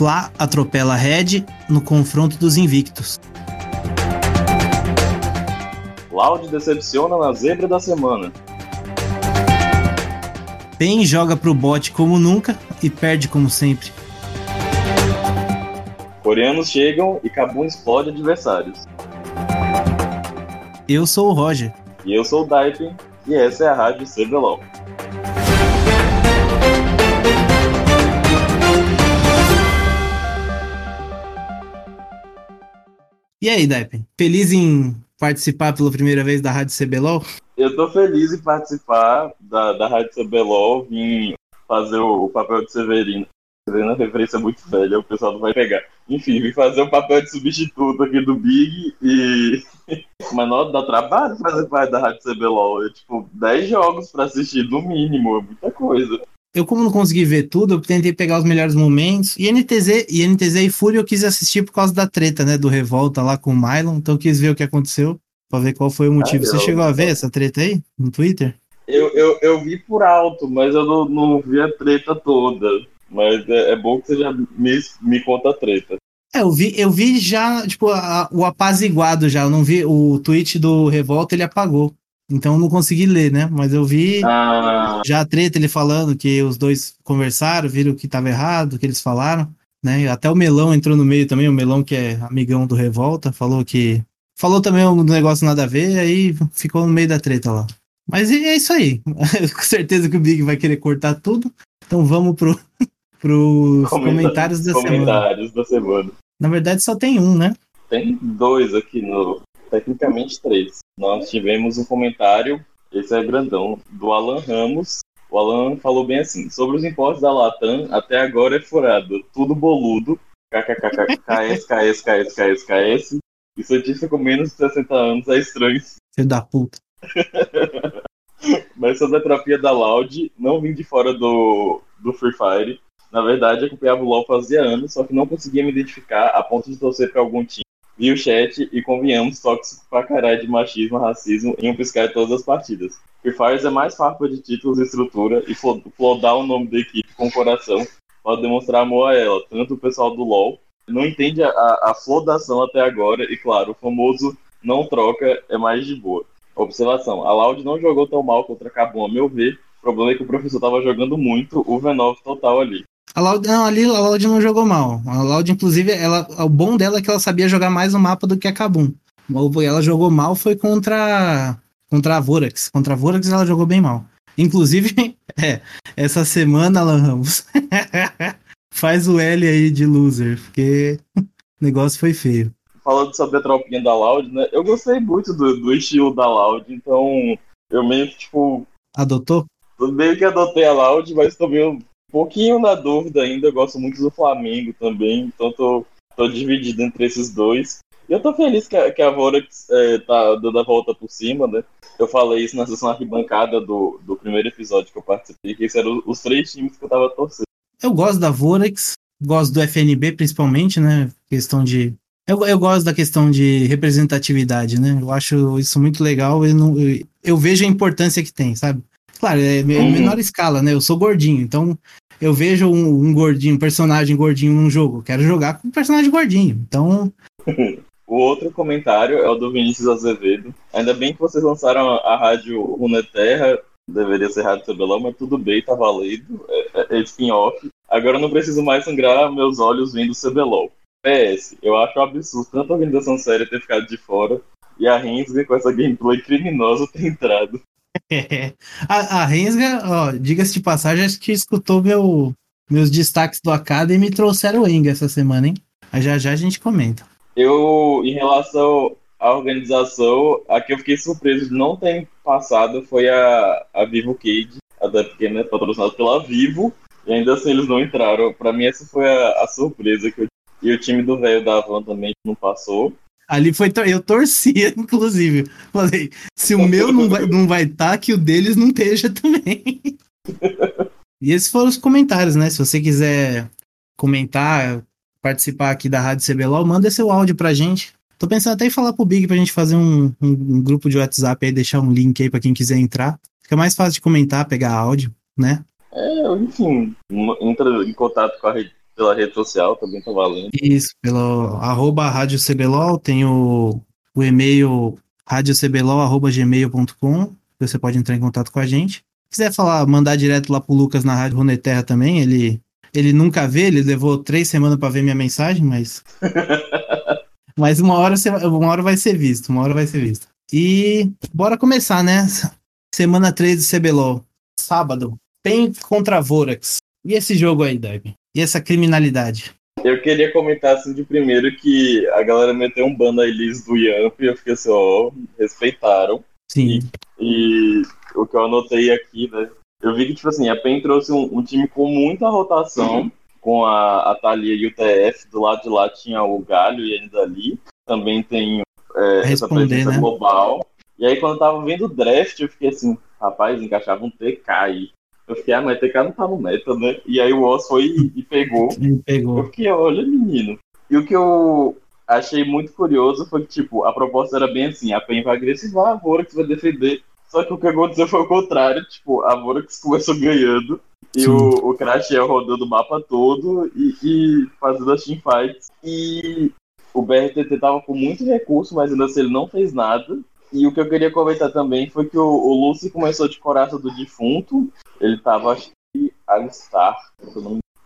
Fla atropela Red no confronto dos invictos. Loud decepciona na zebra da semana. PEN joga pro bot como nunca e perde como sempre. Coreanos chegam e Kabum explode adversários. Eu sou o Roger. E eu sou o Daipen, e essa é a Rádio CBLOL. E aí, Daipen? Feliz em participar pela primeira vez da Rádio CBLOL? Eu tô feliz em participar da, da Rádio CBLOL, vim fazer o, o papel de Severino. Severino é referência muito velha, o pessoal não vai pegar. Enfim, vim fazer o papel de substituto aqui do Big e. Mas não dá trabalho fazer parte da Rádio CBLOL. É tipo 10 jogos pra assistir, no mínimo, é muita coisa. Eu, como não consegui ver tudo, eu tentei pegar os melhores momentos. E NTZ, e NTZ e Fúria eu quis assistir por causa da treta, né? Do Revolta lá com o Mylon. Então eu quis ver o que aconteceu, pra ver qual foi o motivo. Ah, Você chegou a ver essa treta aí no Twitter? Eu, eu, eu vi por alto, mas eu não, não vi a treta toda. Mas é, é bom que você já me, me conta a treta. É, eu vi, eu vi já, tipo, a, o apaziguado já. Eu não vi o tweet do Revolta, ele apagou. Então eu não consegui ler, né? Mas eu vi ah. já a treta ele falando que os dois conversaram, viram que estava errado, que eles falaram, né? Até o Melão entrou no meio também, o Melão que é amigão do Revolta, falou que falou também um negócio nada a ver, aí ficou no meio da treta lá. Mas é isso aí. Com certeza que o Big vai querer cortar tudo. Então vamos pro pros comentários da comentários semana. Comentários da semana. Na verdade só tem um, né? Tem dois aqui no tecnicamente três. Nós tivemos um comentário, esse é grandão, do Alan Ramos. O Alan falou bem assim: sobre os impostos da Latam, até agora é furado, tudo boludo. KKKKS, KS, KS, KS, KS. E cientista com menos de 60 anos é estranho. Filho da puta. Mas sobre a terapia da Loud, não vim de fora do, do Free Fire. Na verdade, acompanhava o LoL fazia anos, só que não conseguia me identificar a ponto de torcer para algum time vi o chat e convenhamos tóxico pra caralho de machismo, racismo em um piscar de todas as partidas. Free Fires é mais farpa de títulos e estrutura e flodar o nome da equipe com coração pode demonstrar amor a ela, tanto o pessoal do LoL não entende a, a flodação até agora e claro, o famoso não troca é mais de boa. Observação, a Loud não jogou tão mal contra a Cabum, a meu ver, o problema é que o professor estava jogando muito o V9 total ali. A Loud, não, ali a Loud não jogou mal. A Loud, inclusive, ela, o bom dela é que ela sabia jogar mais o mapa do que a Kabum. Ela jogou mal foi contra contra a Vorax. Contra a Vorax ela jogou bem mal. Inclusive, é, essa semana, Alan Ramos, faz o L aí de loser, porque o negócio foi feio. Falando sobre a tropinha da Loud, né? Eu gostei muito do, do estilo da Loud, então eu meio que, tipo. Adotou? Eu meio que adotei a Loud, mas também pouquinho na dúvida ainda, eu gosto muito do Flamengo também, então tô, tô dividido entre esses dois. E eu tô feliz que a, que a Vorax é, tá dando a volta por cima, né? Eu falei isso na sessão arquibancada do, do primeiro episódio que eu participei, que esses eram os três times que eu tava torcendo. Eu gosto da Vorax, gosto do FNB principalmente, né? Questão de. Eu, eu gosto da questão de representatividade, né? Eu acho isso muito legal. Eu, não, eu, eu vejo a importância que tem, sabe? Claro, é, uhum. menor escala, né? Eu sou gordinho, então eu vejo um, um, gordinho, um personagem gordinho num jogo, quero jogar com um personagem gordinho. Então. o outro comentário é o do Vinícius Azevedo. Ainda bem que vocês lançaram a, rádio Runeterra, deveria ser Rádio CBLOL, mas tudo bem, tá valendo. É, é, é spin-off. Agora eu não preciso mais sangrar meus olhos vendo CBLOL. PS, eu acho um absurdo tanta organização séria ter ficado de fora e a Rensga com essa gameplay criminosa ter entrado. a, a Rensga, ó, diga-se de passagem, acho que escutou meu, meus destaques do Academy e trouxeram o Enga essa semana, hein? Aí já já a gente comenta. Eu, em relação à organização, a que eu fiquei surpreso de não ter passado foi a, a Vivo Cage, até porque é né, patrocinada pela Vivo, e ainda assim eles não entraram. Para mim, essa foi a, a surpresa que eu e o time do velho da Van também não passou. Ali foi. Eu torcia, inclusive. Falei, se o meu não vai estar, não vai tá, que o deles não esteja também. e esses foram os comentários, né? Se você quiser comentar, participar aqui da Rádio CBLOL, manda seu áudio pra gente. Tô pensando até em falar pro Big pra gente fazer um, um, um grupo de WhatsApp aí, deixar um link aí pra quem quiser entrar. Fica mais fácil de comentar, pegar áudio, né? É, enfim, entra em contato com a rede pela rede social, também tá valendo. Isso, pelo arroba Rádio CBLOL, tem o, o e-mail radiocblol.gmail.com, você pode entrar em contato com a gente. Se quiser falar, mandar direto lá pro Lucas na Rádio Runeterra também, ele, ele nunca vê, ele levou três semanas para ver minha mensagem, mas. mas uma hora, você, uma hora vai ser visto, uma hora vai ser visto. E bora começar, né? Semana 3 do CBLOL. Sábado. PEN contra Vorax. E esse jogo aí, Dave? E essa criminalidade? Eu queria comentar assim de primeiro que a galera meteu um ban na Elise do Yamp e eu fiquei assim, ó, respeitaram. Sim. E, e, o que eu anotei aqui, né? Eu vi que, tipo assim, a PEN trouxe um, um time com muita rotação, com a, a Thalia e o TF. Do lado de lá tinha o Galho e ainda ali. Também tem é, essa presença né? global. E aí, quando eu tava vendo o draft, eu fiquei assim, rapaz, encaixava um TK aí. Eu fiquei, ah, mas TK não tá no meta, né? E aí o Oz foi e, pegou. E pegou. Eu fiquei, olha, menino. E o que eu achei muito curioso foi que, tipo, a proposta era bem assim, a PEN vai agressivar, a Vorax vai defender. Só que o que aconteceu foi o contrário, tipo, a Vorax começou ganhando e Sim. o, o Crash ia rodando o mapa todo e, e fazendo as teamfights. E o BRTT tava com muito recurso, mas ainda assim ele não fez nada. E o que eu queria comentar também foi que o, o Lucy começou de coração do defunto. Ele tava, acho que, Alistar.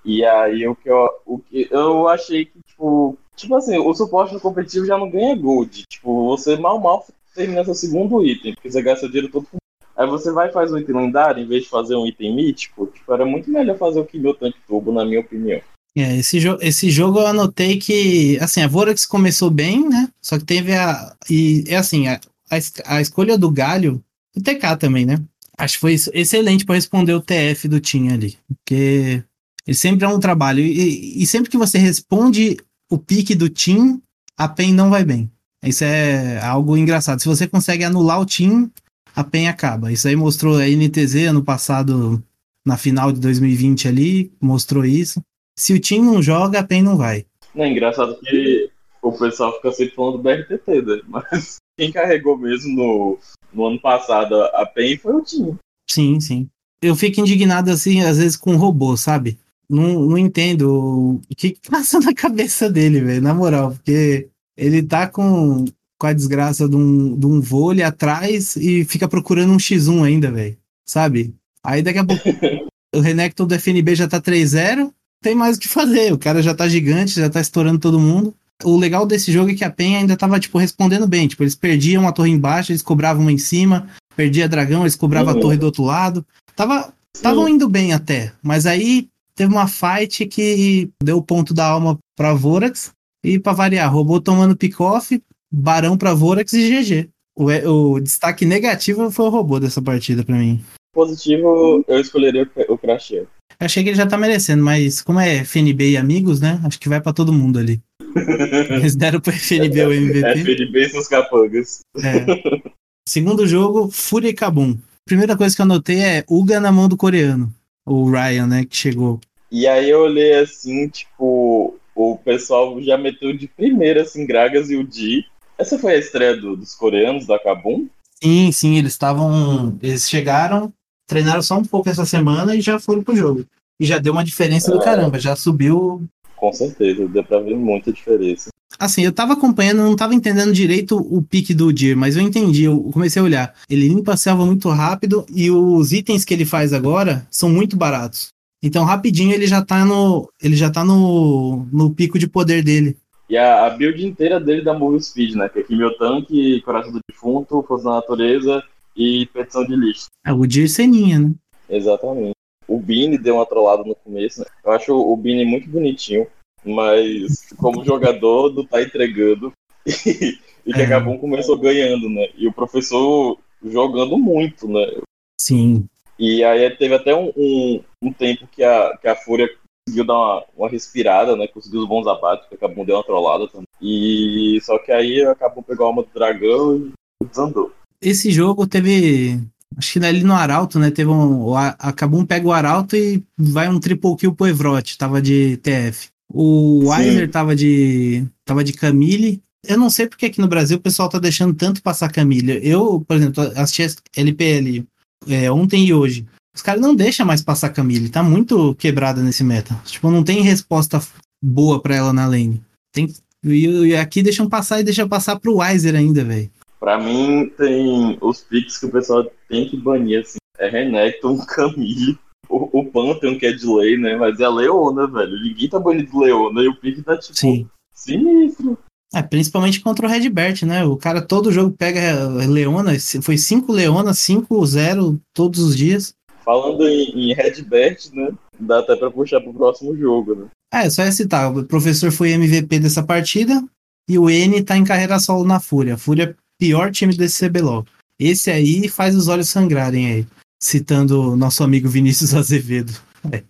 E aí o que eu, o que eu achei que, tipo, tipo assim, o suporte no competitivo já não ganha gold. Tipo, você mal mal termina seu segundo item, porque você gasta dinheiro todo com. Aí você vai e faz um item lendário em vez de fazer um item mítico. Tipo, era muito melhor fazer o meu tanque turbo, na minha opinião. É, esse, jo esse jogo eu anotei que, assim, a Vorax começou bem, né? Só que teve a. E é assim, a, a, a escolha do Galho, o TK também, né? Acho que foi excelente para responder o TF do Tim ali. Porque ele sempre é um trabalho. E, e sempre que você responde o pique do Tim, a PEN não vai bem. Isso é algo engraçado. Se você consegue anular o Tim, a PEN acaba. Isso aí mostrou a NTZ ano passado, na final de 2020 ali, mostrou isso. Se o Tim não joga, a PEN não vai. Não, é engraçado que o pessoal fica sempre falando do BRTT, né? Mas quem carregou mesmo no, no ano passado a PEN foi o Tim. Sim, sim. Eu fico indignado assim, às vezes, com robô, sabe? Não, não entendo o que passa na cabeça dele, velho, na moral, porque ele tá com, com a desgraça de um, de um vôlei atrás e fica procurando um X1 ainda, velho. Sabe? Aí daqui a pouco o Renekton do FNB já tá 3-0, tem mais o que fazer. O cara já tá gigante, já tá estourando todo mundo o legal desse jogo é que a PEN ainda tava, tipo, respondendo bem. Tipo, eles perdiam a torre embaixo, eles cobravam uma em cima, perdia dragão, eles cobravam uhum. a torre do outro lado. Tava, estavam indo bem até, mas aí teve uma fight que deu o ponto da alma pra Vorax, e pra variar, robô tomando pick-off, barão pra Vorax e GG. O, o destaque negativo foi o robô dessa partida para mim. Positivo, eu escolheria o Crasher. Achei que ele já tá merecendo, mas como é FNB e amigos, né? Acho que vai para todo mundo ali. Eles deram pro FNB o MVP. FNB e seus capangas. É. Segundo jogo, Fúria e Kabum. Primeira coisa que eu anotei é Uga na mão do coreano. O Ryan, né, que chegou. E aí eu olhei assim, tipo, o pessoal já meteu de primeira, assim, Gragas e o Di. Essa foi a estreia do, dos coreanos da Kabum? Sim, sim, eles estavam. Eles chegaram, treinaram só um pouco essa semana e já foram pro jogo. E já deu uma diferença é... do caramba, já subiu. Com certeza, deu pra ver muita diferença. Assim, eu tava acompanhando, não tava entendendo direito o pique do Dir, mas eu entendi, eu comecei a olhar. Ele limpa a selva muito rápido e os itens que ele faz agora são muito baratos. Então, rapidinho ele já tá no. Ele já tá no, no pico de poder dele. E a, a build inteira dele dá Move Speed, né? Que aqui meu tanque, Coração do Defunto, Força da Natureza e petição de lixo. É o Dir Seninha, né? Exatamente. O Bini deu uma trollada no começo, né? Eu acho o Bini muito bonitinho, mas como jogador não tá entregando. e que é. acabou começou ganhando, né? E o professor jogando muito, né? Sim. E aí teve até um, um, um tempo que a, que a Fúria conseguiu dar uma, uma respirada, né? Conseguiu os bons abates, que acabou deu uma trollada também. E só que aí acabou pegando a alma do dragão e desandou esse jogo teve. Acho que ali no Arauto, né? Teve um. Acabou um pega o Arauto e vai um triple kill pro Evrot, tava de TF. O Weiser tava de. tava de Camille. Eu não sei porque aqui no Brasil o pessoal tá deixando tanto passar Camille. Eu, por exemplo, assisti LPL é, ontem e hoje. Os caras não deixam mais passar Camille. Tá muito quebrada nesse meta. Tipo, não tem resposta boa pra ela na lane. Tem, e, aqui deixam passar e deixam passar pro Weiser ainda, velho. Pra mim, tem os picks que o pessoal tem que banir, assim. É Renekton, Camille, o, o Pantheon, que é de lei, né? Mas é a Leona, velho. Ninguém tá banindo Leona e o pick tá, tipo, Sim. sinistro. É, principalmente contra o Redbert, né? O cara todo jogo pega Leona, foi 5 Leona, 5-0 todos os dias. Falando em, em Redbert, né? Dá até pra puxar pro próximo jogo, né? É, só ia citar. O professor foi MVP dessa partida e o N tá em carreira solo na Fúria. Fúria é pior time desse CBLOL. Esse aí faz os olhos sangrarem aí. Citando nosso amigo Vinícius Azevedo. É.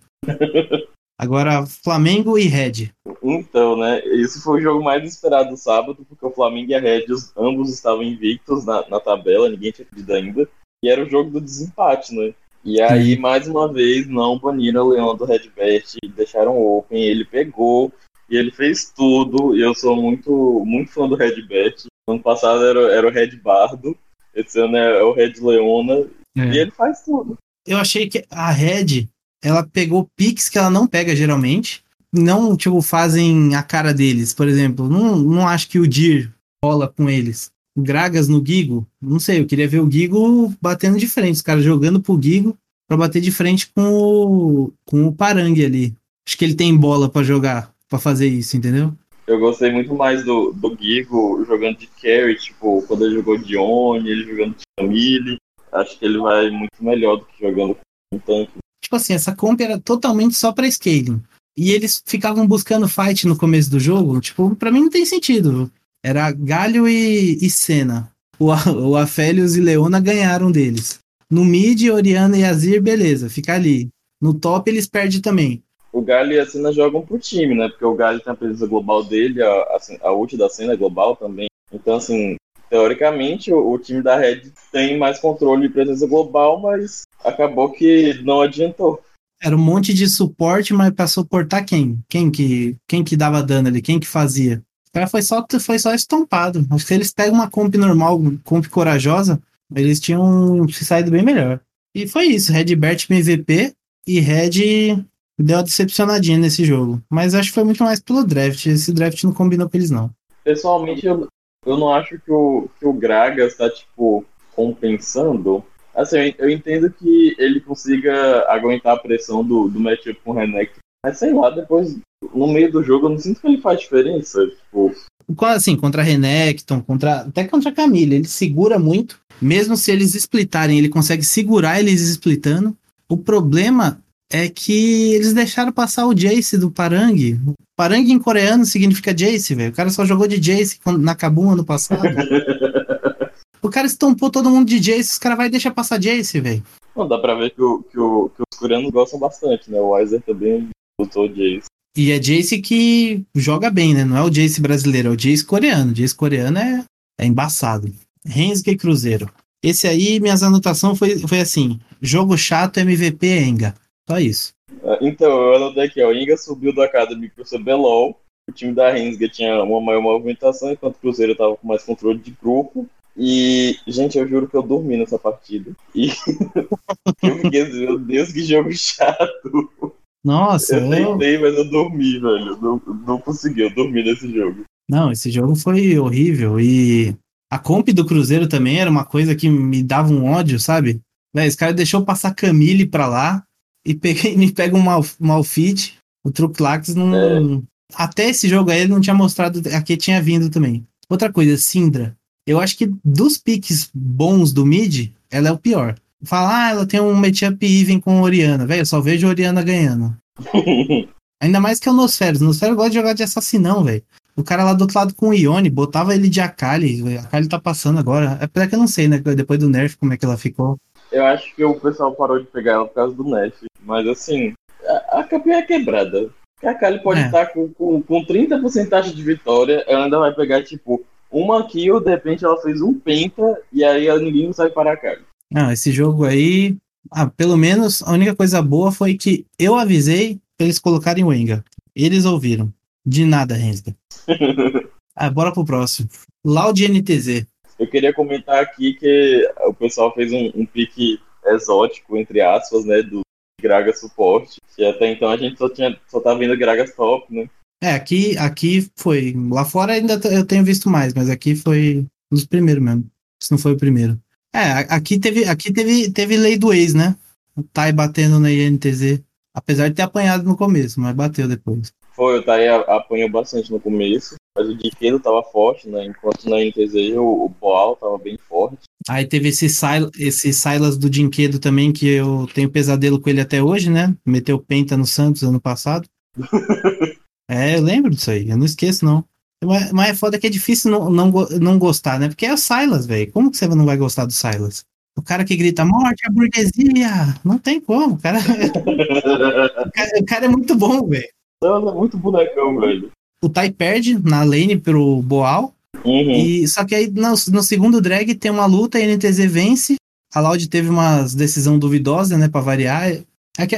Agora, Flamengo e Red. Então, né? Esse foi o jogo mais esperado do sábado, porque o Flamengo e a Red ambos estavam invictos na, na tabela, ninguém tinha pedido ainda. E era o jogo do desempate, né? E aí, mais uma vez, não baniram o Leão do Redbert, deixaram open, ele pegou e ele fez tudo. E eu sou muito, muito fã do Redbert. Ano passado era, era o Red Bardo, esse ano é o Red Leona, é. e ele faz tudo. Eu achei que a Red, ela pegou picks que ela não pega geralmente, não, tipo, fazem a cara deles. Por exemplo, não, não acho que o Dir rola com eles. Gragas no Gigo, não sei, eu queria ver o Gigo batendo de frente, os caras jogando pro Gigo para bater de frente com o, com o Parang ali. Acho que ele tem bola para jogar, para fazer isso, entendeu? Eu gostei muito mais do, do Gigo jogando de carry, tipo, quando ele jogou de Oni, ele jogando de Camille. Acho que ele vai muito melhor do que jogando com um tanque. Tipo assim, essa comp era totalmente só pra scaling. E eles ficavam buscando fight no começo do jogo. Tipo, pra mim não tem sentido. Era Galho e, e Senna. O, o Afélios e Leona ganharam deles. No mid, Oriana e Azir, beleza, fica ali. No top, eles perdem também. O Galho e a Senna jogam pro time, né? Porque o Galho tem a presença global dele, a, a, a ult da Senna é global também. Então, assim, teoricamente, o, o, time da Red tem mais controle de presença global, mas acabou que não adiantou. Era um monte de suporte, mas para suportar quem? Quem que, quem que dava dano ali? Quem que fazia? O cara foi só, foi só estompado. Acho que se eles pegam uma comp normal, comp corajosa, eles tinham se saído bem melhor. E foi isso. Red Bert MVP e Red deu uma decepcionadinha nesse jogo. Mas acho que foi muito mais pelo draft. Esse draft não combinou com eles, não. Pessoalmente, eu, eu não acho que o, que o Gragas está, tipo, compensando. Assim, eu entendo que ele consiga aguentar a pressão do, do matchup com o Renek. Mas sei lá, depois, no meio do jogo, eu não sinto que ele faz diferença. Tipo, assim, contra Renekton, contra, até contra Camille, ele segura muito. Mesmo se eles splitarem, ele consegue segurar eles splitando. O problema é que eles deixaram passar o Jace do Parang. Parang em coreano significa Jace, velho. O cara só jogou de Jace na Kabum ano passado. o cara estompou todo mundo de Jace, os caras vai deixar passar Jace, velho. Não, dá pra ver que, o, que, o, que os coreanos gostam bastante, né? O Weiser também botou Jace. E é Jace que joga bem, né? Não é o Jace brasileiro, é o Jace coreano. O Jace coreano é, é embaçado. Rensga e Cruzeiro. Esse aí, minhas anotações foi, foi assim: jogo chato, MVP Enga. Só isso. Ah, então, eu anotei aqui, ó. Inga subiu do Academy pro CBLOL. O time da Rensga tinha uma maior movimentação, enquanto o Cruzeiro tava com mais controle de grupo. E, gente, eu juro que eu dormi nessa partida. E eu fiquei assim, meu Deus, que jogo chato. Nossa, eu tentei, mas eu dormi, velho. Não, não consegui, eu dormi nesse jogo. Não, esse jogo foi horrível. E a comp do Cruzeiro também era uma coisa que me dava um ódio, sabe? Véi, esse cara deixou passar Camille pra lá e peguei, me pega um mal, Malfit. O Truclax não. É. Até esse jogo aí ele não tinha mostrado a que tinha vindo também. Outra coisa, Syndra. Eu acho que dos piques bons do mid, ela é o pior. Falar, ah, ela tem um matchup even com Oriana. Velho, eu só vejo Oriana ganhando. Ainda mais que é o Nosferos. O Nosferos gosta de jogar de assassinão, velho. O cara lá do outro lado com o Ione, botava ele de Akali. A Akali tá passando agora. Apesar que eu não sei, né? Depois do nerf, como é que ela ficou. Eu acho que o pessoal parou de pegar ela por causa do nerf. Mas assim, a, a campeã é quebrada. A Akali pode é. estar com, com, com 30% de vitória. Ela ainda vai pegar, tipo, uma kill. De repente ela fez um penta. E aí ninguém sai para a Akali. Não, esse jogo aí. Ah, pelo menos a única coisa boa foi que eu avisei pra eles colocarem o Enga. Eles ouviram. De nada, Rensga. ah, bora pro próximo. Loud NTZ. Eu queria comentar aqui que o pessoal fez um, um pique exótico, entre aspas, né, do Graga suporte, que até então a gente só, tinha, só tava vendo Gragas top, né? É, aqui, aqui foi. Lá fora ainda eu tenho visto mais, mas aqui foi um dos primeiros mesmo. Se não foi o primeiro. É, aqui teve, aqui teve, teve lei do ex, né? O Tai batendo na INTZ. Apesar de ter apanhado no começo, mas bateu depois. Foi, o Tai apanhou bastante no começo, mas o Dinquedo tava forte, né? Enquanto na INTZ o, o Boal tava bem forte. Aí teve esse, Sil esse Silas do Dinquedo também, que eu tenho pesadelo com ele até hoje, né? Meteu penta no Santos ano passado. é, eu lembro disso aí, eu não esqueço, não. Mas, mas é foda que é difícil não, não, não gostar, né? Porque é o Silas, velho. Como que você não vai gostar do Silas? O cara que grita morte à burguesia. Não tem como. O cara, o cara, o cara é muito bom, velho. Não, é muito bonecão, velho. O Tai perde na lane pro Boal. Uhum. E, só que aí no, no, segundo drag tem uma luta, a NTZ vence. A Loud teve uma decisão duvidosa, né, pra variar. É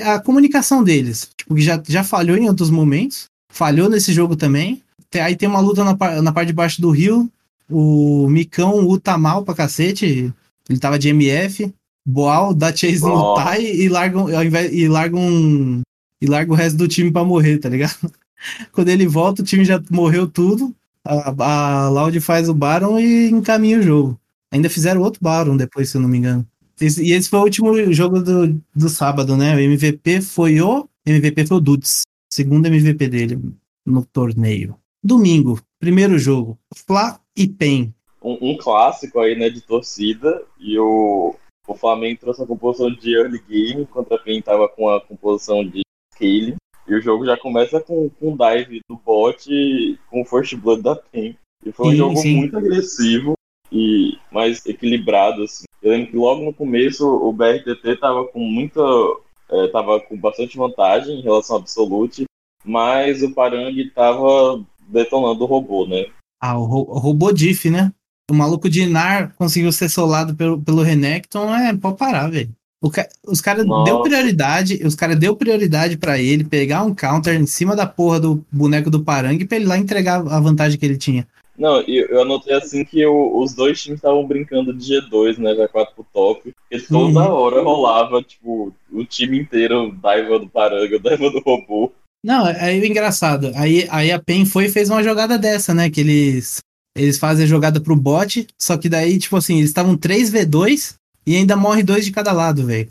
a, a comunicação deles, tipo, que já, já falhou em outros momentos. Falhou nesse jogo também. Aí tem uma luta na, na parte de baixo do rio. O Micão luta mal pra cacete. Ele tava de MF. Boal dá chase oh. no Tai e larga, e larga um. E larga o resto do time pra morrer, tá ligado? Quando ele volta, o time já morreu tudo. A, a Loud faz o Baron e encaminha o jogo. Ainda fizeram outro Baron depois, se eu não me engano. Esse, e esse foi o último jogo do, do sábado, né? O MVP foi o. MVP foi o Dudes. Segundo MVP dele no torneio. Domingo, primeiro jogo. Fla e PEN. Um, um, clássico aí, né, de torcida. E o, o Flamengo trouxe a composição de early game, contra a PEN tava com a composição de scale. E o jogo já começa com, com dive do bot com o first blood da PEN. E foi um sim, jogo sim. muito agressivo e mais equilibrado, assim. Eu lembro que logo no começo o BRTT tava com muita. É, tava com bastante vantagem em relação ao Absolute, mas o Parang tava detonando o robô, né? Ah, o, ro o robô Diff, né? O maluco de Inar conseguiu ser solado pelo, pelo Renekton, é, pode parar, velho. Ca os caras deu prioridade, os caras deu prioridade para ele pegar um counter em cima da porra do boneco do Parang pra ele lá entregar a vantagem que ele tinha. Não, eu anotei assim que o, os dois times estavam brincando de G2, né? G4 pro top. E toda uhum. hora rolava, tipo, o time inteiro, Daiva do Paranga, Daiva do robô. Não, é, é engraçado. Aí, aí a PEN foi e fez uma jogada dessa, né? Que eles, eles fazem a jogada pro bot, só que daí, tipo assim, eles estavam 3v2 e ainda morre dois de cada lado, velho.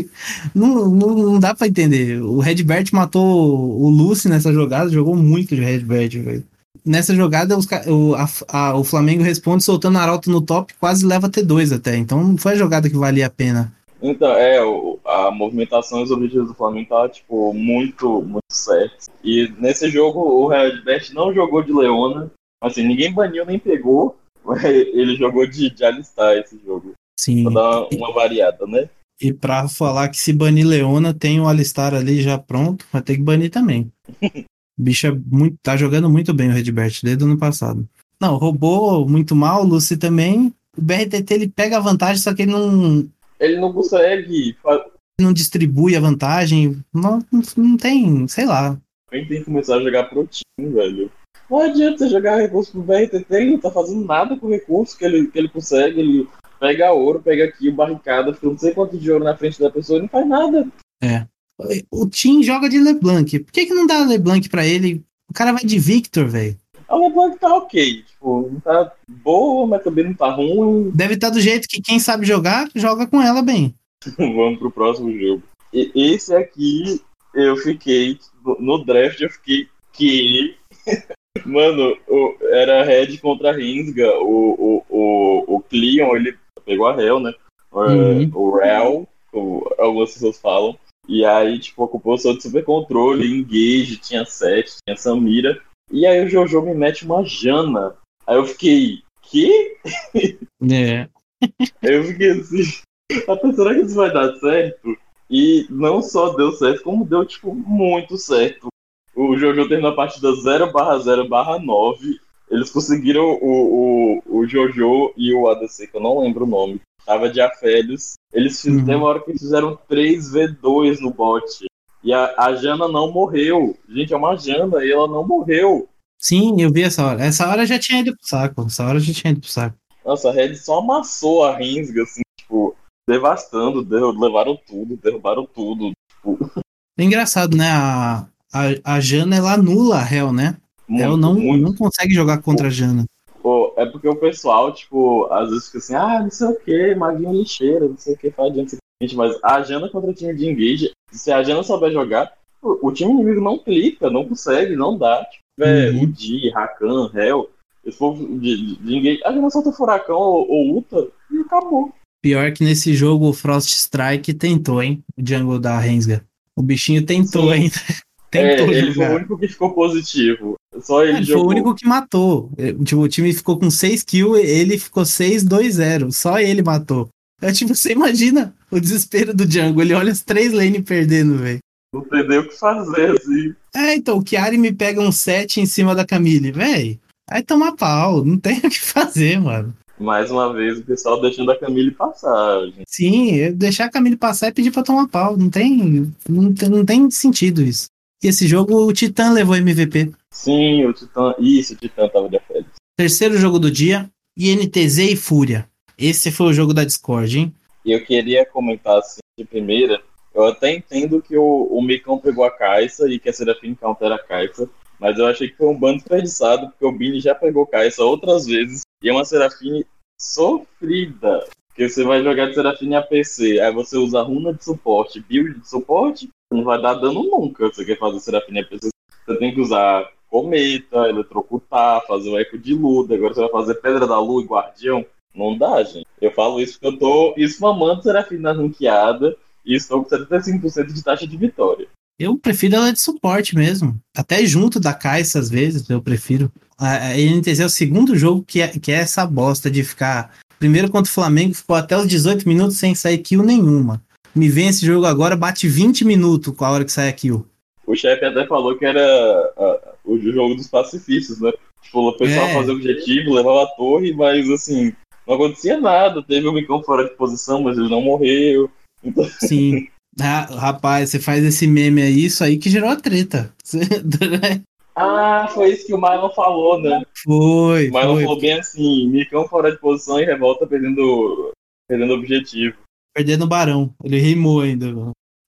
não, não, não, dá pra entender. O Redbert matou o Lucy nessa jogada, jogou muito de Redbert, velho. Nessa jogada, os, o, a, a, o Flamengo responde soltando Arauto no top, quase leva T2 até. Então não foi a jogada que valia a pena. Então, é, a movimentação e os objetivos do Flamengo tá, tipo, muito, muito certo. E nesse jogo, o Redbert não jogou de Leona. Assim, ninguém baniu nem pegou. Ele jogou de, de Alistar esse jogo. Sim. Pra dar uma variada, né? E pra falar que se banir Leona, tem o Alistar ali já pronto, vai ter que banir também. o bicho é muito, tá jogando muito bem o Redbert desde o ano passado. Não, roubou muito mal, o Lucy também. O BRTT ele pega a vantagem, só que ele não. Ele não consegue. Não distribui a vantagem. Não, não tem, sei lá. Quem tem que começar a jogar pro time, velho. Não adianta você jogar recurso pro BRTT, ele não tá fazendo nada com o recurso que ele, que ele consegue. Ele pega ouro, pega aqui o barricada, fica não sei quanto de ouro na frente da pessoa e não faz nada. É. O Tim joga de LeBlanc. Por que, que não dá LeBlanc pra ele? O cara vai de Victor, velho. A LeBlanc tá ok. Tipo, não tá boa, mas também não tá ruim. Deve estar tá do jeito que quem sabe jogar, joga com ela bem. Vamos pro próximo jogo. E esse aqui, eu fiquei. No draft, eu fiquei. Que. Mano, o, era Red contra Rinsga. O, o, o, o Cleon, ele pegou a Hell, né? Uhum. O Rel, como algumas pessoas falam. E aí, tipo, ocupou só de super controle, engage, tinha set, tinha Samira. E aí o Jojo me mete uma Jana. Aí eu fiquei, que? É. eu fiquei assim, tá pensando que isso vai dar certo? E não só deu certo, como deu, tipo, muito certo. O Jojo terminou a partida 0 barra 0 barra 9 eles conseguiram o, o, o Jojo e o ADC, que eu não lembro o nome. Tava de afélios. Eles fizeram, uhum. uma hora que eles fizeram 3v2 no bot. E a, a Jana não morreu. Gente, é uma Jana e ela não morreu. Sim, eu vi essa hora. Essa hora já tinha ido pro saco. Essa hora já tinha ido pro saco. Nossa, a Red só amassou a Rinsga, assim, tipo. devastando, levaram tudo, derrubaram tudo. Tipo. É engraçado, né? A, a, a Jana ela anula a Hell, né? Muito, Hell não, não consegue jogar contra a Jana. Pô, é porque o pessoal, tipo, às vezes fica assim, ah, não sei o que, maguinho lixeira, não sei o que, faz adiante. Mas a Jana contra o time de engage, se a Jana souber jogar, o time inimigo não clica, não consegue, não dá. Tipo, é, uhum. o Di, Rakan, Hell, esse povo de, de, de engage, a Jana solta furacão ou, ou Uta e acabou. Pior que nesse jogo o Frost Strike tentou, hein? O jungle da Rensga. O bichinho tentou Sim. ainda. tentou é, ele jogar. foi o único que ficou positivo. Só ele, ele foi o único que matou. É, tipo, o time ficou com 6 kills, ele ficou 6-2-0. Só ele matou. É tipo, você imagina o desespero do Django. Ele olha as três lanes perdendo, velho. Não tem nem o que fazer, assim. É, então, o Chiari me pega um 7 em cima da Camille, velho. Aí toma pau, não tem o que fazer, mano. Mais uma vez, o pessoal deixando a Camille passar. Gente. Sim, deixar a Camille passar é pedir pra tomar pau. Não tem, não tem, não tem sentido isso. E esse jogo, o Titã levou MVP. Sim, o Titã. Isso, o Titã tava de férias. Terceiro jogo do dia, INTZ e Fúria. Esse foi o jogo da Discord, hein? Eu queria comentar assim, de primeira. Eu até entendo que o, o Micão pegou a Caixa e que a Serafim counter a Caixa. Mas eu achei que foi um bando desperdiçado, porque o Bini já pegou Caixa outras vezes. E é uma Serafine sofrida. Porque você vai jogar de Serafine APC, aí você usa runa de suporte, build de suporte, não vai dar dano nunca. Você quer fazer Serafine APC, você tem que usar Cometa, Eletrocutar, fazer o Eco de Luda. Agora você vai fazer Pedra da Lua e Guardião. Não dá, gente. Eu falo isso porque eu tô esmamando Serafine na ranqueada e estou com 75% de taxa de vitória. Eu prefiro ela de suporte mesmo. Até junto da Caixa, às vezes, eu prefiro. A NTZ é o segundo jogo que é, que é essa bosta de ficar. Primeiro contra o Flamengo, ficou até os 18 minutos sem sair kill nenhuma. Me vem esse jogo agora, bate 20 minutos com a hora que sai a kill. O chefe até falou que era o jogo dos pacifistas, né? Tipo, o pessoal é. fazia o objetivo, levava a torre, mas assim, não acontecia nada. Teve o Micão fora de posição, mas ele não morreu. Então... Sim. Ah, rapaz, você faz esse meme aí, isso aí que gerou a treta. ah, foi isso que o Marlon falou, né? Foi. O Marlon foi. falou bem assim: Micão fora de posição e revolta perdendo, perdendo objetivo. Perdendo o barão. Ele rimou ainda.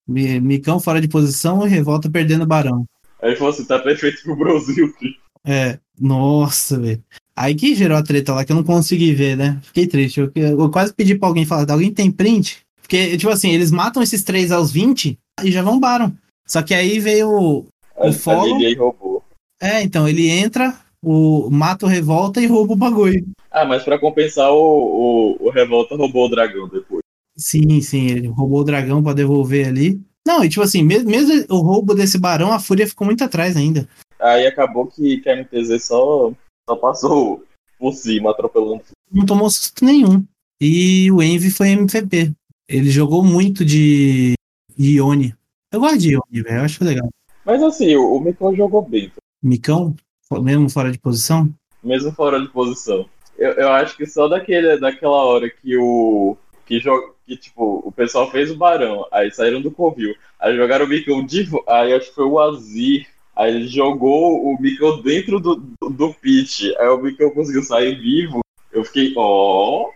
Micão fora de posição e revolta perdendo o barão. Aí ele falou assim: tá perfeito pro Brasil, filho. É, nossa, velho. Aí que gerou a treta lá que eu não consegui ver, né? Fiquei triste. Eu, eu quase pedi pra alguém falar: alguém tem print? Porque, tipo assim, eles matam esses três aos 20 e já vambaram. Só que aí veio o, o follow. roubou. É, então, ele entra, o mata o Revolta e rouba o bagulho. Ah, mas para compensar, o, o, o, Revolta roubou o dragão depois. Sim, sim, ele roubou o dragão para devolver ali. Não, e tipo assim, mesmo, mesmo o roubo desse barão, a Fúria ficou muito atrás ainda. Aí acabou que, que a MTZ só, só passou por cima, atropelando. Não tomou susto nenhum. E o Envy foi MVP. Ele jogou muito de Ione. Eu gosto de Ione, velho. Eu acho legal. Mas assim, o, Micão jogou bem. Micão? Mesmo fora de posição? Mesmo fora de posição. Eu, eu acho que só daquele, daquela hora que o. Que, joga, que tipo, o pessoal fez o Barão, aí saíram do Covil, aí jogaram o Micão de. Aí acho que foi o Azir. Aí ele jogou o Micão dentro do, do, do pitch. Aí o Micão conseguiu sair vivo. Eu fiquei, ó.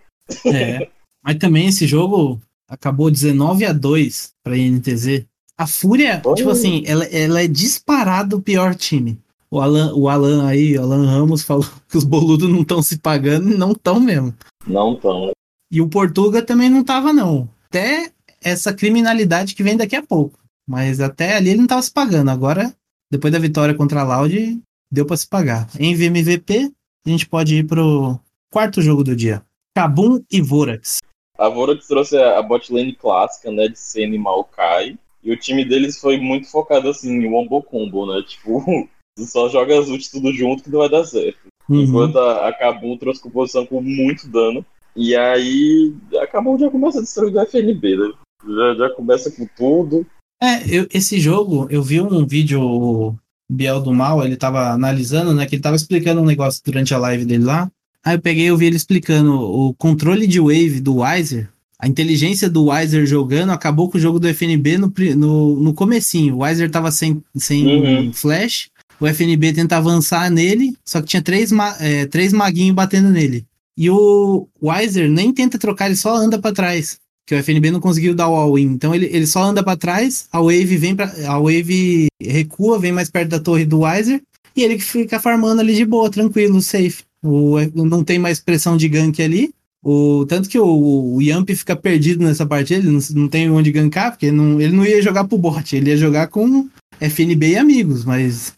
Oh. É. Mas também esse jogo, acabou 19 a 2 para a INTZ. A Fúria, tipo assim, ela, ela é disparado o pior time. O Alan, o Alan aí, o Alan Ramos falou que os boludos não estão se pagando, não estão mesmo. Não estão. E o Portuga também não tava não. Até essa criminalidade que vem daqui a pouco. Mas até ali ele não tava se pagando. Agora, depois da vitória contra a Loud, deu para se pagar. Em VMVP, a gente pode ir pro quarto jogo do dia. Kabum e Vorax. A Vorax trouxe a bot lane clássica, né, de Senna e Maokai. E o time deles foi muito focado, assim, em wombo combo, né? Tipo, só joga as ult tudo junto que não vai dar certo. Uhum. Enquanto a, a Kabum trouxe composição com muito dano. E aí, a Kabum já começa a destruir o FNB, né? Já, já começa com tudo. É, eu, esse jogo, eu vi um vídeo, o Biel do Mal, ele tava analisando, né, que ele tava explicando um negócio durante a live dele lá, Aí eu peguei e ouvi ele explicando o controle de wave do Wiser, a inteligência do Wiser jogando acabou com o jogo do FNB no, no, no comecinho. O Wiser tava sem, sem uhum. flash, o FNB tenta avançar nele, só que tinha três, é, três maguinhos batendo nele. E o Wiser nem tenta trocar, ele só anda para trás. que o FNB não conseguiu dar o all-in. Então ele, ele só anda para trás, a Wave vem para a Wave recua, vem mais perto da torre do Weiser e ele fica farmando ali de boa, tranquilo, safe. O, não tem mais pressão de gank ali. O, tanto que o, o Yamp fica perdido nessa partida, ele não, não tem onde gankar, porque não, ele não ia jogar pro bot, ele ia jogar com FNB e amigos, mas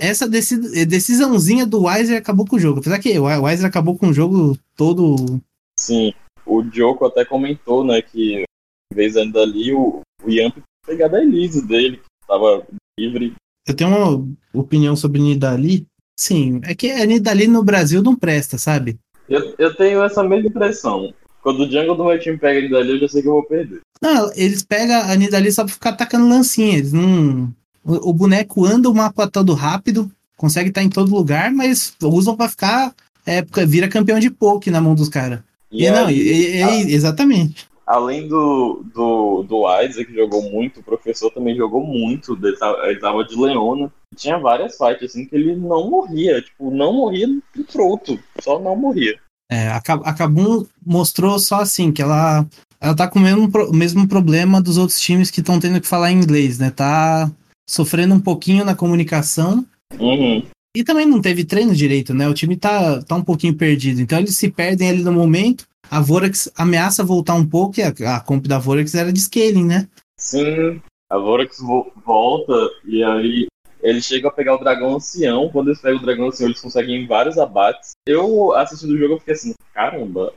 essa decisãozinha do Weiser acabou com o jogo. Apesar que o Weiser acabou com o jogo todo. Sim, o Joko até comentou, né, que em vez ainda ali, o, o Yamp pegar da Elise dele, que tava livre. Eu tenho uma opinião sobre Nidali. Sim, é que a Nidali no Brasil não presta, sabe? Eu, eu tenho essa mesma impressão. Quando o jungle do meu time pega a Nidali, eu já sei que eu vou perder. Não, eles pegam a Nidali só pra ficar atacando lancinha. Eles não. O, o boneco anda o mapa todo rápido, consegue estar em todo lugar, mas usam pra ficar. É, vira campeão de poke na mão dos caras. E, e, não, e, a... exatamente. Além do, do, do Isaac, que jogou muito, o professor também jogou muito. Ele tava de Leona. Tinha várias fights assim que ele não morria. Tipo, não morria do troto. Só não morria. É, a, a Kabum mostrou só assim, que ela, ela tá com o mesmo, o mesmo problema dos outros times que estão tendo que falar inglês, né? Tá sofrendo um pouquinho na comunicação. Uhum. E também não teve treino direito, né? O time tá, tá um pouquinho perdido. Então eles se perdem ali no momento. A Vorax ameaça voltar um pouco e a, a comp da Vorax era de scaling, né? Sim, a Vorax vo volta e aí eles chegam a pegar o dragão ancião. Quando eles pegam o dragão ancião, eles conseguem vários abates. Eu assistindo o jogo, eu fiquei assim, caramba,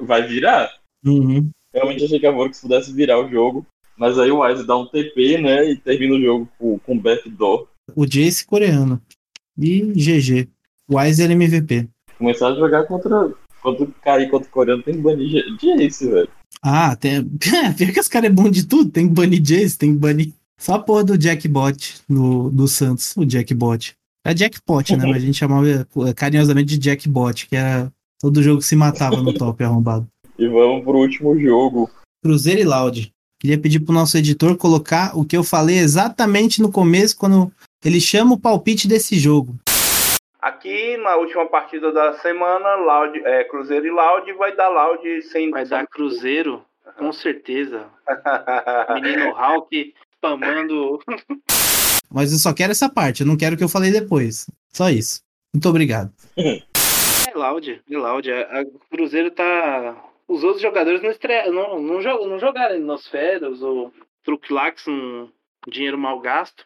vai virar. Uhum. Realmente achei que a Vorax pudesse virar o jogo. Mas aí o Wise dá um TP, né? E termina o jogo com, com backdoor. O Jace coreano. E GG. Wise era MVP. Começar a jogar contra. Quando cair contra o coreano, tem que banir Jace, velho. Ah, tem. Pior que os caras é bom de tudo. Tem que banir Jace, tem que banir. Só a porra do Jackbot no, do Santos, o Jackbot. É Jackpot, né? Mas a gente chamava carinhosamente de Jackbot, que era todo jogo que se matava no top arrombado. E vamos pro último jogo. Cruzeiro e Loud. Queria pedir pro nosso editor colocar o que eu falei exatamente no começo, quando ele chama o palpite desse jogo. Aqui na última partida da semana, Loud, é, Cruzeiro e Loud vai dar Loud sem. Vai dar Cruzeiro, com certeza. Menino Hulk spamando. Mas eu só quero essa parte, eu não quero o que eu falei depois. Só isso. Muito obrigado. É Loud, é Loud. O Cruzeiro tá os outros jogadores não, estre... não, não, jog... não jogaram Nosferos ou Truclax, um dinheiro mal gasto.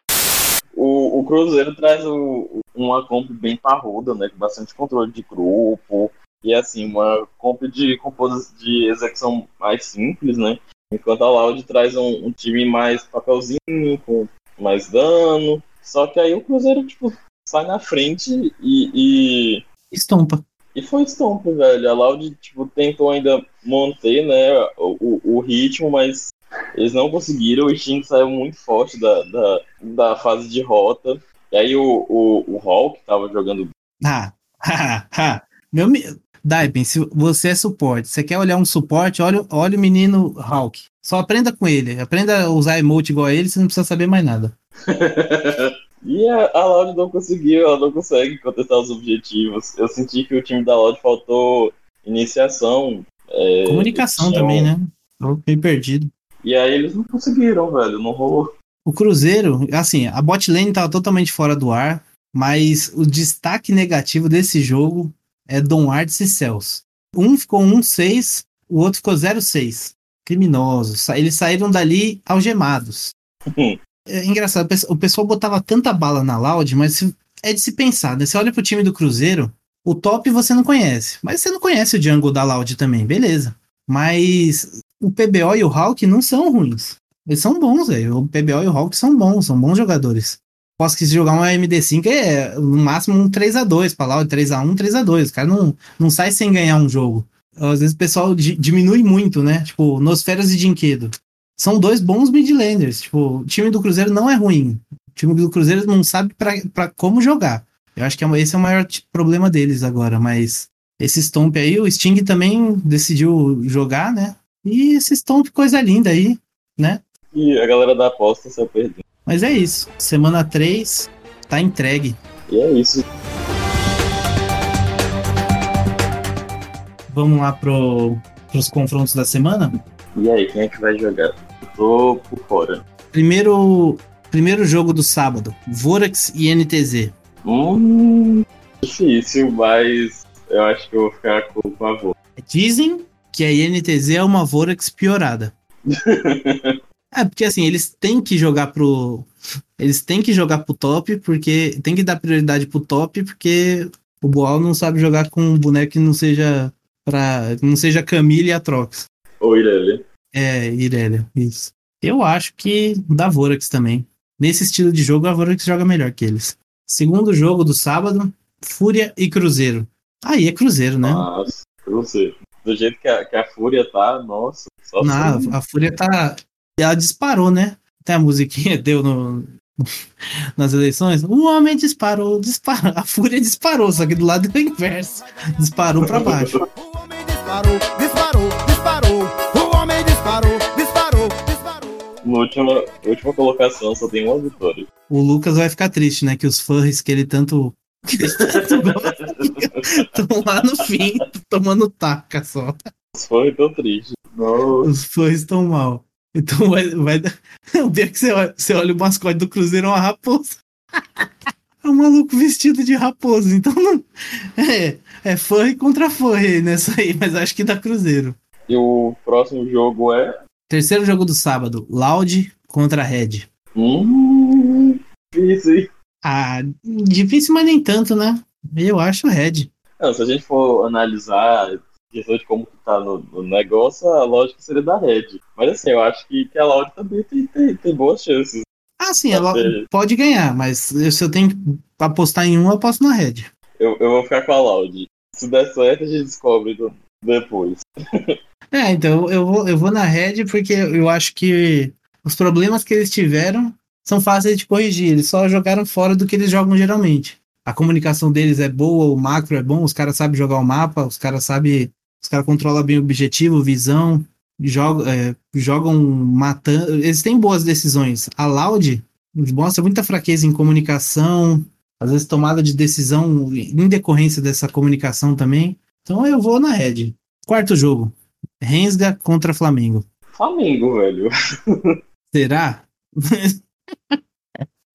O, o Cruzeiro traz o, uma comp bem parruda, né? Com bastante controle de grupo. E assim, uma comp de de execução mais simples, né? Enquanto a Loud traz um, um, time mais papelzinho, com mais dano. Só que aí o Cruzeiro, tipo, sai na frente e. e... Estompa. E foi estompa, velho. A Loud, tipo, tentou ainda manter, né, o, o, ritmo, mas eles não conseguiram. O Sting saiu muito forte da, da, da fase de rota. E aí o, o, o Hulk tava jogando. Ah, ha, ha. Meu. Daipen, se você é suporte, você quer olhar um suporte, olha, olha o menino Hulk. Só aprenda com ele. Aprenda a usar emote igual a ele, você não precisa saber mais nada. E a, a Loud não conseguiu, ela não consegue contestar os objetivos. Eu senti que o time da Loud faltou iniciação. É, Comunicação também, né? Eu fiquei perdido. E aí eles não conseguiram, velho, não rolou. O Cruzeiro, assim, a bot lane tava totalmente fora do ar, mas o destaque negativo desse jogo é Dom Arts e Cels. Um ficou 1-6, o outro ficou 0-6. Criminosos. Eles saíram dali algemados. É engraçado, o pessoal botava tanta bala na Loud, mas é de se pensar, né? Você olha pro time do Cruzeiro, o top você não conhece, mas você não conhece o jungle da Loud também, beleza. Mas o PBO e o Hulk não são ruins. Eles são bons, velho. O PBO e o Hulk são bons, são bons jogadores. Posso que se jogar um MD5 é no máximo um 3x2 pra Loud, 3x1, 3x2. O cara não, não sai sem ganhar um jogo. Às vezes o pessoal diminui muito, né? Tipo, Nosferas e Dinquedo são dois bons midlanders. Tipo, o time do Cruzeiro não é ruim. O time do Cruzeiro não sabe para como jogar. Eu acho que é esse é o maior problema deles agora, mas esse Stomp aí, o Sting também decidiu jogar, né? E esse Stomp, coisa linda aí, né? E a galera da aposta saiu perdendo. Mas é isso. Semana 3 tá entregue. E é isso. Vamos lá pro, pros confrontos da semana? E aí, quem é que vai jogar? Tô por fora. Primeiro, primeiro jogo do sábado: Vorax e NTZ. Hum, difícil, mas eu acho que eu vou ficar com, a Vorax. Dizem que a INTZ é uma Vorax piorada. é, porque assim, eles têm que jogar pro. Eles têm que jogar pro top, porque. Tem que dar prioridade pro top, porque o Boal não sabe jogar com um boneco que não seja. Pra, não seja Camille e Atrox. Ou Irelia. É, Irelia, isso. Eu acho que da Vorax também. Nesse estilo de jogo, a Vorax joga melhor que eles. Segundo jogo do sábado, Fúria e Cruzeiro. Aí é Cruzeiro, né? Nossa, Cruzeiro. Do jeito que a, que a Fúria tá, nossa. Só Não, a Fúria tá. Ela disparou, né? Até a musiquinha deu no, nas eleições. O homem disparou, disparou. A Fúria disparou, só que do lado é o inverso. Disparou pra baixo. Na última, última colocação só tem uma vitória. O Lucas vai ficar triste, né? Que os furries que ele tanto. Que ele tanto gosta estão lá no fim, tomando taca só. Isso foi tão triste. Nossa. Os furries estão mal. Então vai. vai dar- o dia que você olha, você olha o mascote do Cruzeiro é uma raposa. É um maluco vestido de raposa. Então não. É, é furry contra furry nessa aí, mas acho que dá Cruzeiro. E o próximo jogo é. Terceiro jogo do sábado: Loud contra Red. Hum. Isso aí. Ah, difícil, mas nem tanto, né? Eu acho Red. Não, se a gente for analisar questão de como tá no, no negócio, a lógica seria da Red. Mas assim, eu acho que, que a Loud também tem, tem, tem boas chances. Ah, sim, ela Pode- pode ganhar, mas se eu tenho que apostar em um, eu aposto na Red. Eu, eu vou ficar com a Loud. Se der certo, a gente descobre do- depois. É, então eu vou, eu vou na Red porque eu acho que os problemas que eles tiveram são fáceis de corrigir. Eles só jogaram fora do que eles jogam geralmente. A comunicação deles é boa, o macro é bom, os caras sabem jogar o mapa, os caras sabem. Os caras controlam bem o objetivo, visão, jogam, é, jogam matando. Eles têm boas decisões. A Loud mostra muita fraqueza em comunicação, às vezes tomada de decisão em decorrência dessa comunicação também. Então eu vou na Red. Quarto jogo. Rensga contra Flamengo. Flamengo, velho. Será?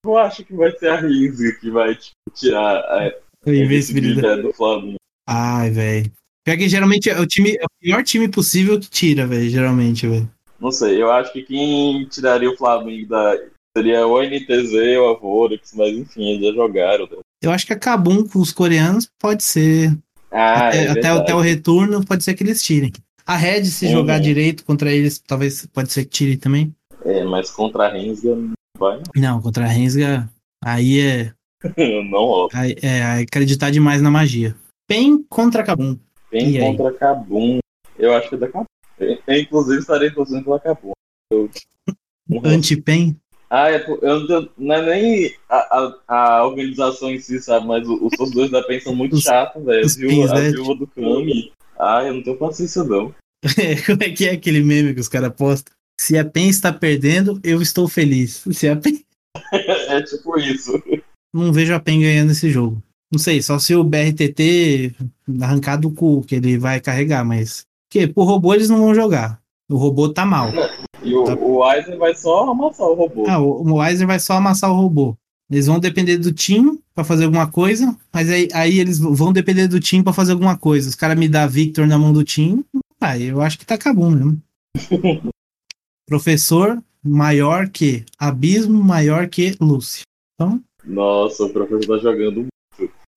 Eu acho que vai ser a Rinzi que vai tipo, tirar a A invencibilidade. do Flamengo. Ai, velho. Pior que geralmente é o time, é o pior time possível que tira, velho. Geralmente, velho. Não sei, eu acho que quem tiraria o Flamengo da. Seria o NTZ ou a Vorax, mas enfim, eles já jogaram. né? Eu acho que a Kabum com os coreanos pode ser. Ah, até, é até, até o retorno, pode ser que eles tirem. A Red, se Uhum. jogar direito contra eles, talvez pode ser que tire também. É, mas contra a Rensga não vai, Não, contra a Rensga, aí é, não rola. aí é acreditar demais na magia. PEN contra E aí? contra Cabum, eu acho que é da Cabum. Eu, eu, inclusive, estarei torcendo pela Cabum. Eu... Anti-PEN. Ah, é, por- eu, não- não é nem a, a, a organização em si, sabe? Mas os torcedores da PEN são muito Os- chatos, velho. A né? viúva do Kami. Ah, eu não tenho paciência, não. Como é que é aquele meme que os caras postam? Se a PEN está perdendo, eu estou feliz. Se a PEN... É tipo isso. Não vejo a PEN ganhando esse jogo. Não sei, só se o BRTT arrancar do cu que ele vai carregar, mas. Porque pro robô eles não vão jogar. O robô tá mal. E o, Tá. o Aizen vai só amassar o robô. Ah, o o Weiser vai só amassar o robô. Eles vão depender do time pra fazer alguma coisa, mas aí, aí eles vão depender do time pra fazer alguma coisa. Os caras me dão Victor na mão do time, ah, eu acho que tá acabando mesmo. Professor maior que Abismo, maior que Lúcio. Então, Nossa, o professor tá jogando.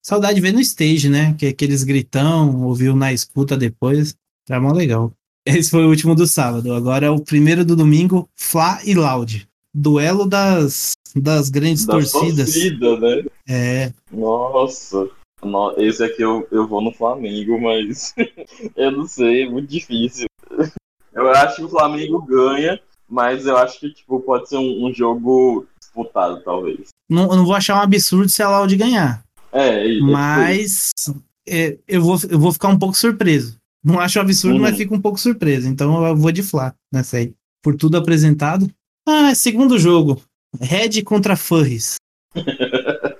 saudade de ver no stage, né? Que aqueles gritão, ouviu na escuta depois. Tá mó legal. Esse foi o último do sábado. Agora é o primeiro do domingo, Fla e Loud. Duelo das, das grandes Da torcidas. torcida, né? É, Nossa. No- Esse aqui eu, eu vou no Flamengo, mas eu não sei, é muito difícil. Eu acho que o Flamengo ganha, mas eu acho que tipo, pode ser um, um jogo disputado, talvez. não, não vou achar um absurdo se a Loud ganhar. É, Mas é, eu, vou, eu vou ficar um pouco surpreso. Não acho absurdo, Uhum. mas fico um pouco surpreso. Então eu vou de Fla nessa aí. Por tudo apresentado. Ah, segundo jogo. Red contra Furries.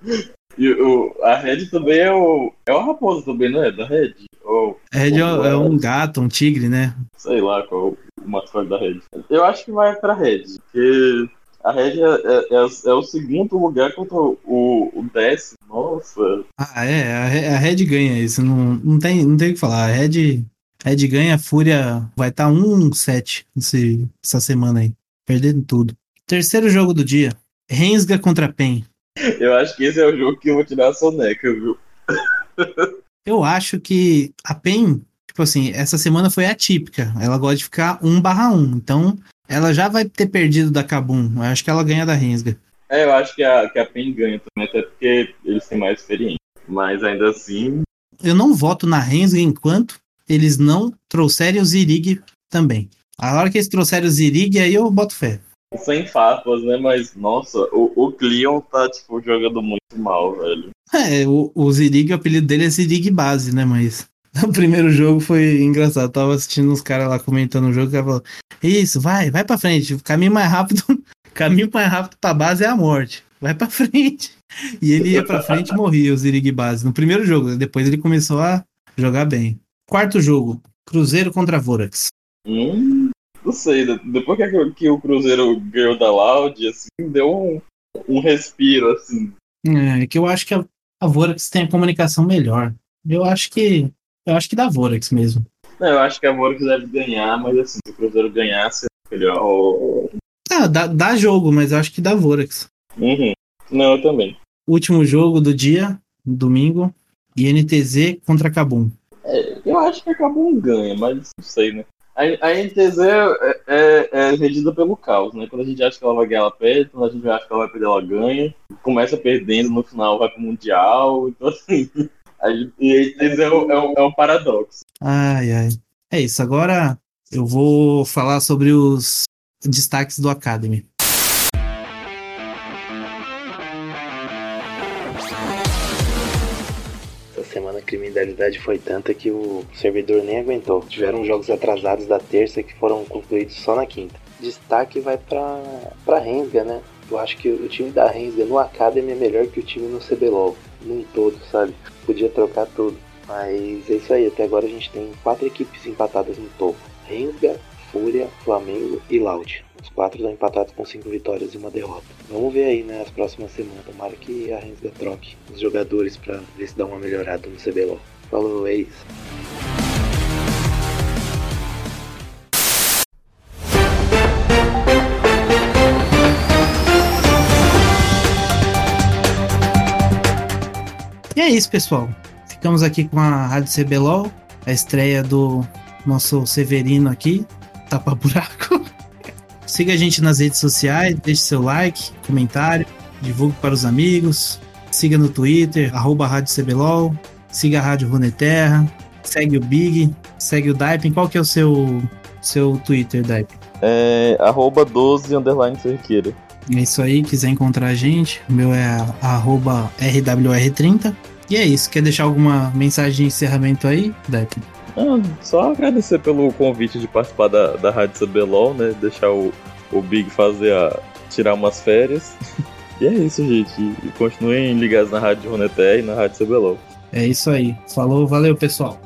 E o, a Red também é o. É o Raposa também, não é? Da Red? Ou Red é, é um gato, um tigre, né? sei lá qual o o mascote da Red. Eu acho que vai pra Red, porque a Red é, é, é, é o segundo lugar contra o, o décimo. Nossa. Ah, é, a, a Red ganha isso. Não, não, tem, não tem o que falar. A Red, Red ganha, Fúria vai estar tá 1-7 essa semana aí. Perdendo tudo. Terceiro jogo do dia. Rensga contra PEN. Eu acho que esse é o jogo que eu vou tirar a soneca, viu? eu acho que a PEN, tipo assim, essa semana foi atípica. Ela gosta de ficar 1 barra 1. Então, ela já vai ter perdido da Kabum. Eu acho que ela ganha da Rensga. É, eu acho que a, que a PEN ganha também, até porque eles têm mais experiência. Mas ainda assim. Eu não voto na Rensga enquanto eles não trouxerem o Zirig também. A hora que eles trouxerem o Zirig, aí eu boto fé. Sem farpas, né? Mas, nossa, o, o Cleon tá, tipo, jogando muito mal, velho. É, o, o Zirig, o apelido dele é Zirig base, né? Mas no primeiro jogo foi engraçado. tava assistindo os caras lá comentando o jogo, o cara falou: Isso, vai, vai pra frente. O caminho mais rápido, caminho mais rápido pra base é a morte. Vai pra frente. E ele ia pra frente e morria, o Zirig base. No primeiro jogo, depois ele começou a jogar bem. Quarto jogo, Cruzeiro contra Vorax. Hum, não sei, depois que, que o Cruzeiro ganhou da Loud, assim, deu um, um respiro, assim. É, é, que eu acho que a, a Vorax tem a comunicação melhor. Eu acho que. Eu acho que dá Vorax mesmo. Não, eu acho que a Vorax deve ganhar, mas assim, se o Cruzeiro ganhasse, melhor. Ah, dá, dá jogo, mas eu acho que dá Vorax. Uhum. Não, eu também. Último jogo do dia, domingo, INTZ contra Cabum. Eu acho que a Cabum ganha, mas não sei, né? A, a NTZ é, é, é, regida pelo caos, né? Quando a gente acha que ela vai ganhar, ela perde. Quando a gente acha que ela vai perder, ela ganha. Começa perdendo, no final vai pro Mundial. Então, assim, a, gente, a NTZ é, um, é, um, é um paradoxo. Ai, ai. É isso. Agora eu vou falar sobre os destaques do Academy. Criminalidade foi tanta que o servidor nem aguentou. Tiveram jogos atrasados da terça que foram concluídos só na quinta. Destaque vai para para Rensga, né? Eu acho que o time da Rensga no Academy é melhor que o time no CBLOL, num todo, sabe? Podia trocar tudo. Mas é isso aí, até agora a gente tem quatro equipes empatadas no topo. Rensga, Fúria, Flamengo e Loud. Os quatro estão empatados com cinco vitórias e uma derrota. Vamos ver aí né, nas próximas semanas. Tomara que a Rensga troque os jogadores para ver se dá uma melhorada no CBLOL. Falou, é isso. E é isso, pessoal. Ficamos aqui com a Rádio CBLOL, a estreia do nosso Severino aqui, tapa buraco. Siga a gente nas redes sociais, deixe seu like, comentário, divulgue para os amigos. Siga no Twitter, arroba Rádio CBLOL. Siga a Rádio Runeterra. Segue o Big, segue o Daipen. Qual que é o seu, seu Twitter, Daipen? É arroba 12 underline cerqueira. É isso aí, quiser encontrar a gente, o meu é arroba RWR30. E é isso, quer deixar alguma mensagem de encerramento aí, Daipen? Ah, só agradecer pelo convite de participar da, da Rádio CBLOL, né? Deixar o, o Big fazer a. tirar umas férias. e é isso, gente. E continuem ligados na Rádio Runeterra e na Rádio CBLOL. É isso aí. Falou, valeu, pessoal.